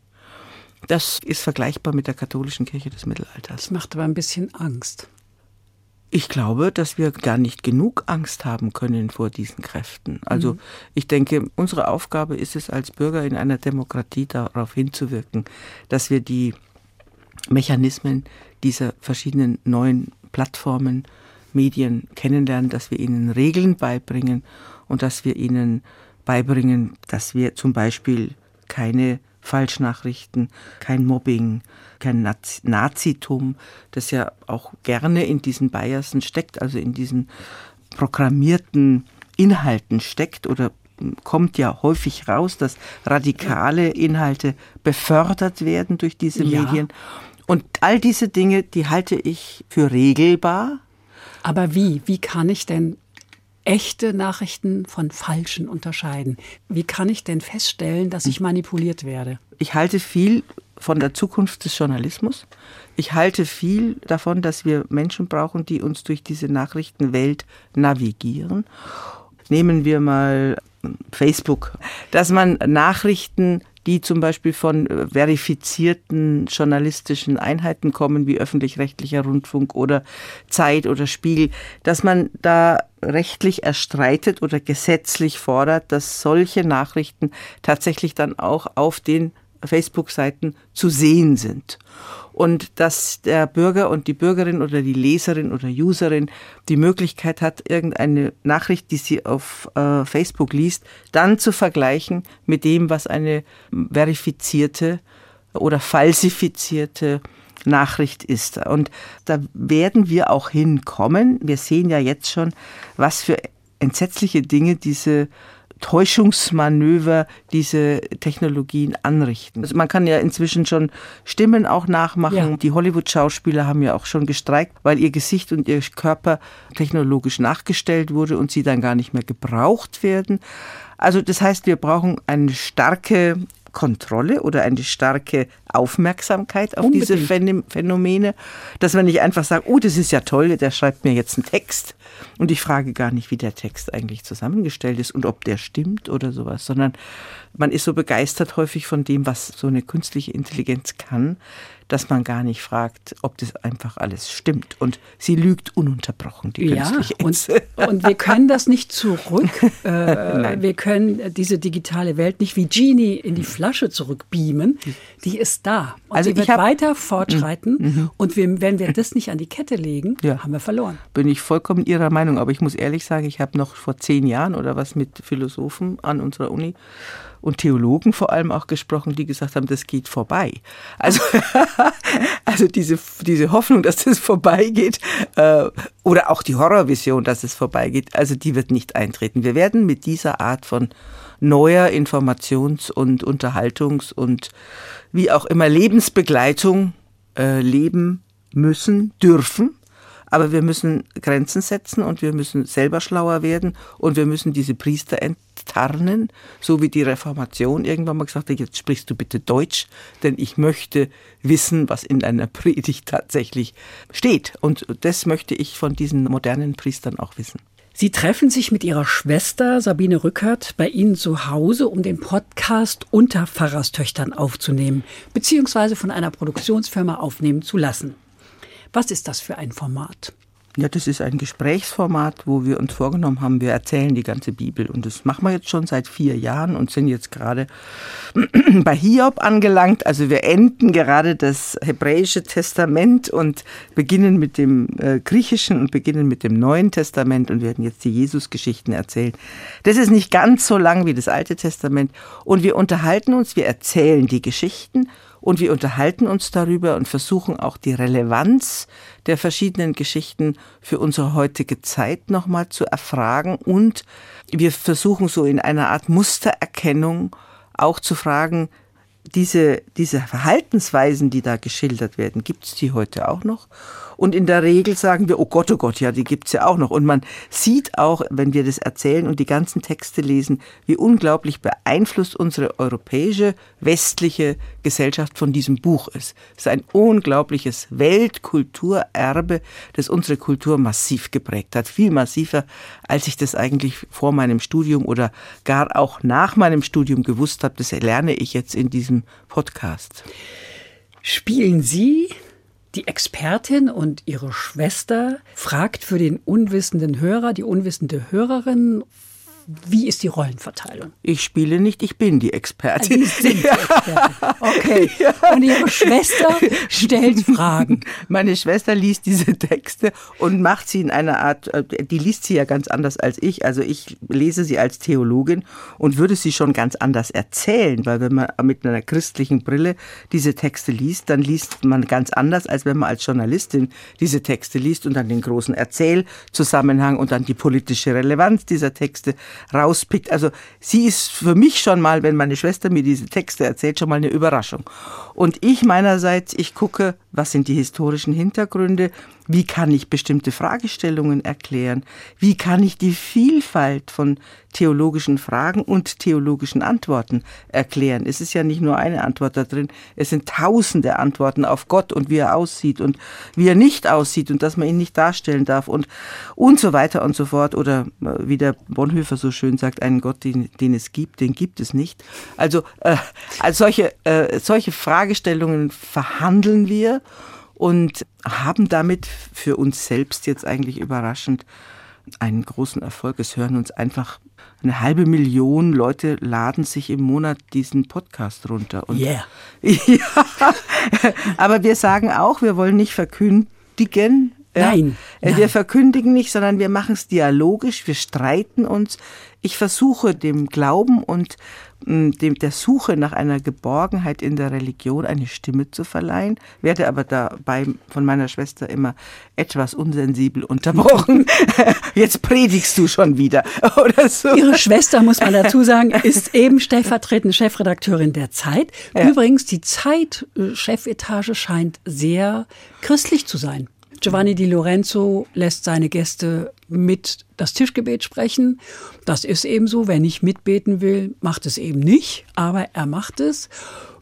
Das ist vergleichbar mit der katholischen Kirche des Mittelalters. Das macht aber ein bisschen Angst. Ich glaube, dass wir gar nicht genug Angst haben können vor diesen Kräften. Also mhm. ich denke, unsere Aufgabe ist es als Bürger in einer Demokratie darauf hinzuwirken, dass wir die Mechanismen dieser verschiedenen neuen Plattformen, Medien kennenlernen, dass wir ihnen Regeln beibringen und dass wir ihnen beibringen, dass wir zum Beispiel keine Falschnachrichten, kein Mobbing, kein Nazi Nazitum, das ja auch gerne in diesen Biasen steckt, also in diesen programmierten Inhalten steckt oder kommt ja häufig raus, dass radikale Inhalte befördert werden durch diese ja. Medien. Und all diese Dinge, die halte ich für regelbar. Aber wie? Wie kann ich denn echte Nachrichten von falschen unterscheiden? Wie kann ich denn feststellen, dass ich manipuliert werde? Ich halte viel von der Zukunft des Journalismus. Ich halte viel davon, dass wir Menschen brauchen, die uns durch diese Nachrichtenwelt navigieren. Nehmen wir mal Facebook, dass man Nachrichten die zum Beispiel von äh, verifizierten journalistischen Einheiten kommen, wie öffentlich-rechtlicher Rundfunk oder Zeit oder Spiegel, dass man da rechtlich erstreitet oder gesetzlich fordert, dass solche Nachrichten tatsächlich dann auch auf den Facebook-Seiten zu sehen sind. Und dass der Bürger und die Bürgerin oder die Leserin oder Userin die Möglichkeit hat, irgendeine Nachricht, die sie auf äh, Facebook liest, dann zu vergleichen mit dem, was eine verifizierte oder falsifizierte Nachricht ist. Und da werden wir auch hinkommen. Wir sehen ja jetzt schon, was für entsetzliche Dinge diese Täuschungsmanöver diese Technologien anrichten. Also man kann ja inzwischen schon Stimmen auch nachmachen. Ja. Die Hollywood-Schauspieler haben ja auch schon gestreikt, weil ihr Gesicht und ihr Körper technologisch nachgestellt wurde und sie dann gar nicht mehr gebraucht werden. Also das heißt, wir brauchen eine starke Kontrolle oder eine starke Aufmerksamkeit auf Unbedingt. diese Phänomene, dass man nicht einfach sagt, oh, das ist ja toll, der schreibt mir jetzt einen Text und ich frage gar nicht, wie der Text eigentlich zusammengestellt ist und ob der stimmt oder sowas, sondern man ist so begeistert häufig von dem, was so eine künstliche Intelligenz kann, dass man gar nicht fragt, ob das einfach alles stimmt. Und sie lügt ununterbrochen, die ja, und, und wir können das nicht zurück. Äh, wir können diese digitale Welt nicht wie Genie in die Flasche zurückbeamen. Die ist da. Und also sie wird hab, weiter fortschreiten. Mhm, mhm. Und wir, wenn wir das nicht an die Kette legen, ja. haben wir verloren. Bin ich vollkommen Ihrer Meinung. Aber ich muss ehrlich sagen, ich habe noch vor zehn Jahren oder was mit Philosophen an unserer Uni und Theologen vor allem auch gesprochen, die gesagt haben, das geht vorbei. Also, also diese, diese Hoffnung, dass das vorbeigeht, äh, oder auch die Horrorvision, dass es vorbeigeht, also die wird nicht eintreten. Wir werden mit dieser Art von neuer Informations- und Unterhaltungs- und wie auch immer Lebensbegleitung äh, leben müssen, dürfen. Aber wir müssen Grenzen setzen und wir müssen selber schlauer werden und wir müssen diese Priester enttarnen, so wie die Reformation irgendwann mal gesagt hat, jetzt sprichst du bitte Deutsch, denn ich möchte wissen, was in einer Predigt tatsächlich steht. Und das möchte ich von diesen modernen Priestern auch wissen. Sie treffen sich mit Ihrer Schwester Sabine Rückert bei Ihnen zu Hause, um den Podcast unter Pfarrerstöchtern aufzunehmen, beziehungsweise von einer Produktionsfirma aufnehmen zu lassen. Was ist das für ein Format? Ja, das ist ein Gesprächsformat, wo wir uns vorgenommen haben, wir erzählen die ganze Bibel. Und das machen wir jetzt schon seit vier Jahren und sind jetzt gerade bei Hiob angelangt. Also wir enden gerade das hebräische Testament und beginnen mit dem äh, griechischen und beginnen mit dem Neuen Testament und werden jetzt die Jesusgeschichten erzählen. Das ist nicht ganz so lang wie das Alte Testament. Und wir unterhalten uns, wir erzählen die Geschichten und wir unterhalten uns darüber und versuchen auch die Relevanz der verschiedenen Geschichten für unsere heutige Zeit nochmal zu erfragen. Und wir versuchen so in einer Art Mustererkennung auch zu fragen, diese, diese Verhaltensweisen, die da geschildert werden, gibt es die heute auch noch? Und in der Regel sagen wir, oh Gott, oh Gott, ja, die gibt's ja auch noch. Und man sieht auch, wenn wir das erzählen und die ganzen Texte lesen, wie unglaublich beeinflusst unsere europäische, westliche Gesellschaft von diesem Buch ist. Es ist ein unglaubliches Weltkulturerbe, das unsere Kultur massiv geprägt hat. Viel massiver, als ich das eigentlich vor meinem Studium oder gar auch nach meinem Studium gewusst habe. Das lerne ich jetzt in diesem Podcast. Spielen Sie die Expertin und ihre Schwester fragt für den unwissenden Hörer, die unwissende Hörerin, wie ist die Rollenverteilung? Ich spiele nicht, ich bin die Expertin. Sie sind die Expertin. Okay. Ja. Und Ihre Schwester stellt Fragen. Meine Schwester liest diese Texte und macht sie in einer Art, äh, die liest sie ja ganz anders als ich. Also ich lese sie als Theologin und würde sie schon ganz anders erzählen, weil wenn man mit einer christlichen Brille diese Texte liest, dann liest man ganz anders, als wenn man als Journalistin diese Texte liest und dann den großen Erzählzusammenhang und dann die politische Relevanz dieser Texte rauspickt. Also sie ist für mich schon mal, wenn meine Schwester mir diese Texte erzählt, schon mal eine Überraschung. Und ich meinerseits, ich gucke, was sind die historischen Hintergründe, wie kann ich bestimmte Fragestellungen erklären, wie kann ich die Vielfalt von theologischen Fragen und theologischen Antworten erklären. Es ist ja nicht nur eine Antwort da drin, es sind tausende Antworten auf Gott und wie er aussieht und wie er nicht aussieht und dass man ihn nicht darstellen darf und, und so weiter und so fort. Oder äh, wie der Bonhoeffer so schön sagt, einen Gott, den, den es gibt, den gibt es nicht. Also, äh, also solche, äh, solche Fragestellungen verhandeln wir und haben damit für uns selbst jetzt eigentlich überraschend einen großen Erfolg. Es hören uns einfach eine halbe Million Leute laden sich im Monat diesen Podcast runter. Und yeah. ja, aber wir sagen auch, wir wollen nicht verkündigen, ja? Nein, äh, nein. Wir verkündigen nicht, sondern wir machen es dialogisch, wir streiten uns. Ich versuche dem Glauben und mm, dem, der Suche nach einer Geborgenheit in der Religion eine Stimme zu verleihen, werde aber dabei von meiner Schwester immer etwas unsensibel unterbrochen. Jetzt predigst du schon wieder oder so. Ihre Schwester, muss man dazu sagen, ist eben stellvertretende Chefredakteurin der Zeit. Ja. Übrigens, die Zeit-Chefetage scheint sehr christlich zu sein. Giovanni Di Lorenzo lässt seine Gäste mit das Tischgebet sprechen. Das ist eben so. Wer nicht mitbeten will, macht es eben nicht. Aber er macht es.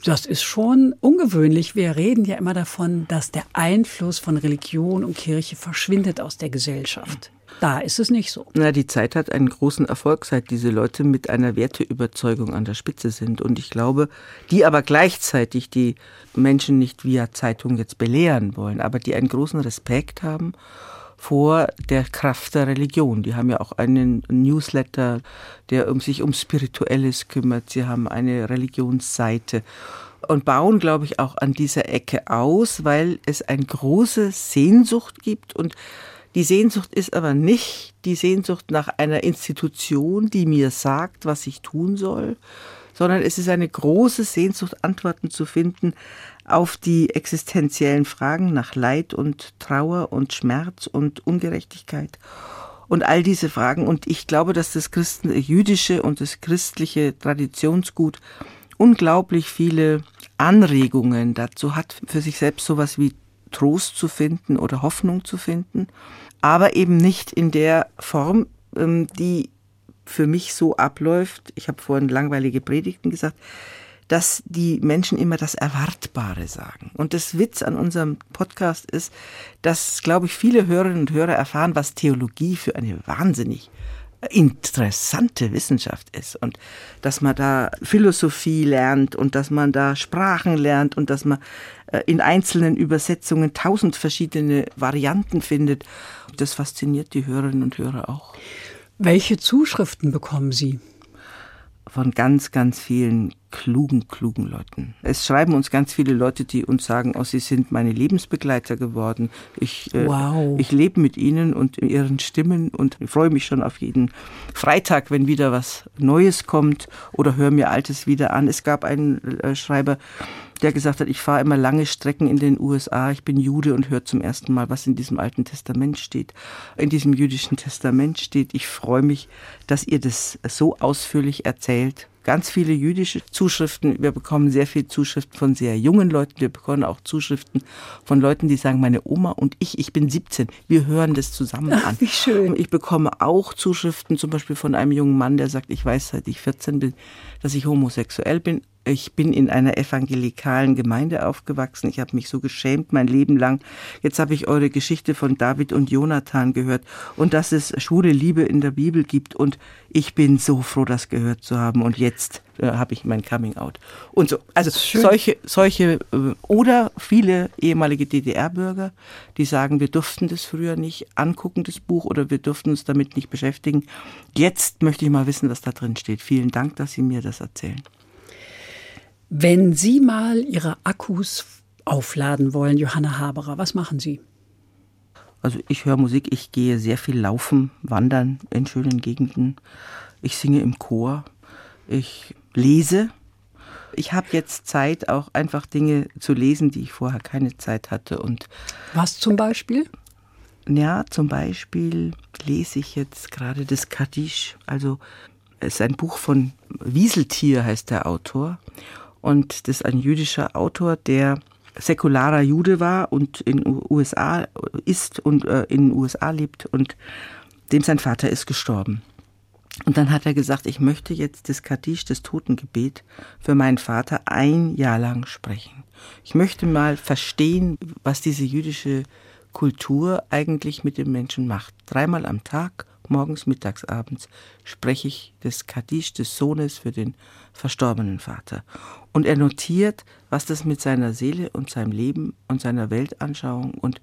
Das ist schon ungewöhnlich. Wir reden ja immer davon, dass der Einfluss von Religion und Kirche verschwindet aus der Gesellschaft. Da ist es nicht so. Na, die Zeit hat einen großen Erfolg, seit diese Leute mit einer Werteüberzeugung an der Spitze sind. Und ich glaube, die aber gleichzeitig die Menschen nicht via Zeitung jetzt belehren wollen, aber die einen großen Respekt haben vor der Kraft der Religion. Die haben ja auch einen Newsletter, der um sich um Spirituelles kümmert. Sie haben eine Religionsseite und bauen, glaube ich, auch an dieser Ecke aus, weil es eine große Sehnsucht gibt und die Sehnsucht ist aber nicht die Sehnsucht nach einer Institution, die mir sagt, was ich tun soll, sondern es ist eine große Sehnsucht, Antworten zu finden auf die existenziellen Fragen nach Leid und Trauer und Schmerz und Ungerechtigkeit und all diese Fragen. Und ich glaube, dass das Christen, jüdische und das christliche Traditionsgut unglaublich viele Anregungen dazu hat, für sich selbst sowas wie Trost zu finden oder Hoffnung zu finden aber eben nicht in der Form, ähm, die für mich so abläuft. Ich habe vorhin langweilige Predigten gesagt, dass die Menschen immer das Erwartbare sagen. Und das Witz an unserem Podcast ist, dass, glaube ich, viele Hörerinnen und Hörer erfahren, was Theologie für eine wahnsinnig interessante Wissenschaft ist und dass man da Philosophie lernt und dass man da Sprachen lernt und dass man äh, in einzelnen Übersetzungen tausend verschiedene Varianten findet. Das fasziniert die Hörerinnen und Hörer auch. Welche Zuschriften bekommen Sie? Von ganz, ganz vielen klugen, klugen Leuten. Es schreiben uns ganz viele Leute, die uns sagen, oh, sie sind meine Lebensbegleiter geworden. Ich, äh, wow. ich lebe mit ihnen und ihren Stimmen und freue mich schon auf jeden Freitag, wenn wieder was Neues kommt oder höre mir Altes wieder an. Es gab einen äh, Schreiber, der gesagt hat, ich fahre immer lange Strecken in den USA, ich bin Jude und höre zum ersten Mal, was in diesem Alten Testament steht. In diesem jüdischen Testament steht, ich freue mich, dass ihr das so ausführlich erzählt. Ganz viele jüdische Zuschriften. Wir bekommen sehr viele Zuschriften von sehr jungen Leuten. Wir bekommen auch Zuschriften von Leuten, die sagen, meine Oma und ich, ich bin 17. Wir hören das zusammen an. Ach, wie schön. Ich bekomme auch Zuschriften zum Beispiel von einem jungen Mann, der sagt, ich weiß, seit ich 14 bin, dass ich homosexuell bin ich bin in einer evangelikalen Gemeinde aufgewachsen. Ich habe mich so geschämt mein Leben lang. Jetzt habe ich eure Geschichte von David und Jonathan gehört und dass es schwule Liebe in der Bibel gibt. Und ich bin so froh, das gehört zu haben. Und jetzt äh, habe ich mein Coming Out. Und so. Also solche, solche äh, oder viele ehemalige DDR-Bürger, die sagen, wir durften das früher nicht angucken, das Buch, oder wir durften uns damit nicht beschäftigen. Jetzt möchte ich mal wissen, was da drin steht. Vielen Dank, dass Sie mir das erzählen. Wenn Sie mal Ihre Akkus aufladen wollen, Johanna Haberer, was machen Sie? Also ich höre Musik, ich gehe sehr viel laufen, wandern in schönen Gegenden. Ich singe im Chor, ich lese. Ich habe jetzt Zeit, auch einfach Dinge zu lesen, die ich vorher keine Zeit hatte. Und Was zum Beispiel? Ja, zum Beispiel lese ich jetzt gerade das Kaddisch. Also es ist ein Buch von Wieseltier, heißt der Autor. Und das ist ein jüdischer Autor, der säkularer Jude war und in USA ist und äh, in den USA lebt und dem sein Vater ist gestorben. Und dann hat er gesagt, ich möchte jetzt das Kaddisch, das Totengebet, für meinen Vater ein Jahr lang sprechen. Ich möchte mal verstehen, was diese jüdische Kultur eigentlich mit dem Menschen macht. Dreimal am Tag morgens, mittags, abends spreche ich das Kaddisch des Sohnes für den verstorbenen Vater. Und er notiert, was das mit seiner Seele und seinem Leben und seiner Weltanschauung und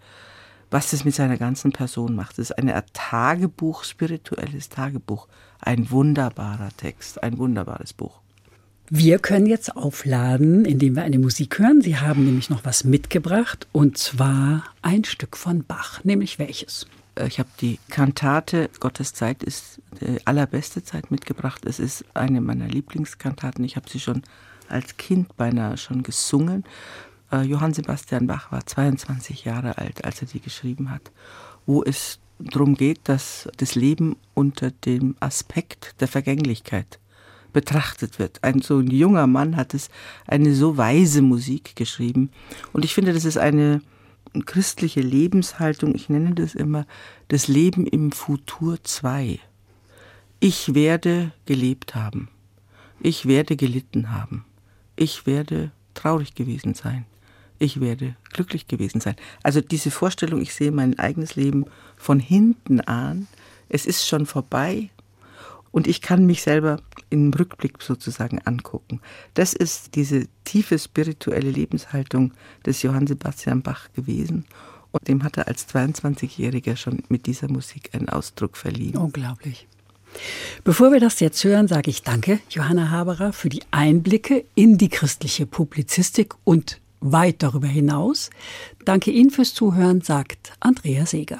was das mit seiner ganzen Person macht. Es ist ein Tagebuch, spirituelles Tagebuch. Ein wunderbarer Text, ein wunderbares Buch. Wir können jetzt aufladen, indem wir eine Musik hören. Sie haben nämlich noch was mitgebracht und zwar ein Stück von Bach. Nämlich welches? Äh, ich habe die Kantate Gottes Zeit ist die allerbeste Zeit mitgebracht. Es ist eine meiner Lieblingskantaten. Ich habe sie schon als Kind beinahe schon gesungen äh, Johann Sebastian Bach war 22 Jahre alt, als er die geschrieben hat, wo es darum geht, dass das Leben unter dem Aspekt der Vergänglichkeit betrachtet wird. Ein so ein junger Mann hat es eine so weise Musik geschrieben und ich finde, das ist eine christliche Lebenshaltung. Ich nenne das immer das Leben im Futur 2. Ich werde gelebt haben. Ich werde gelitten haben. Ich werde traurig gewesen sein ich werde glücklich gewesen sein. Also diese Vorstellung, ich sehe mein eigenes Leben von hinten an, es ist schon vorbei und ich kann mich selber im Rückblick sozusagen angucken. Das ist diese tiefe spirituelle Lebenshaltung des Johann Sebastian Bach gewesen. Und dem hat er als 22-Jähriger schon mit dieser Musik einen Ausdruck verliehen. Unglaublich. Bevor wir das jetzt hören, sage ich danke, Johanna Haberer, für die Einblicke in die christliche Publizistik und weit darüber hinaus. Danke Ihnen fürs Zuhören, sagt Andrea Seeger.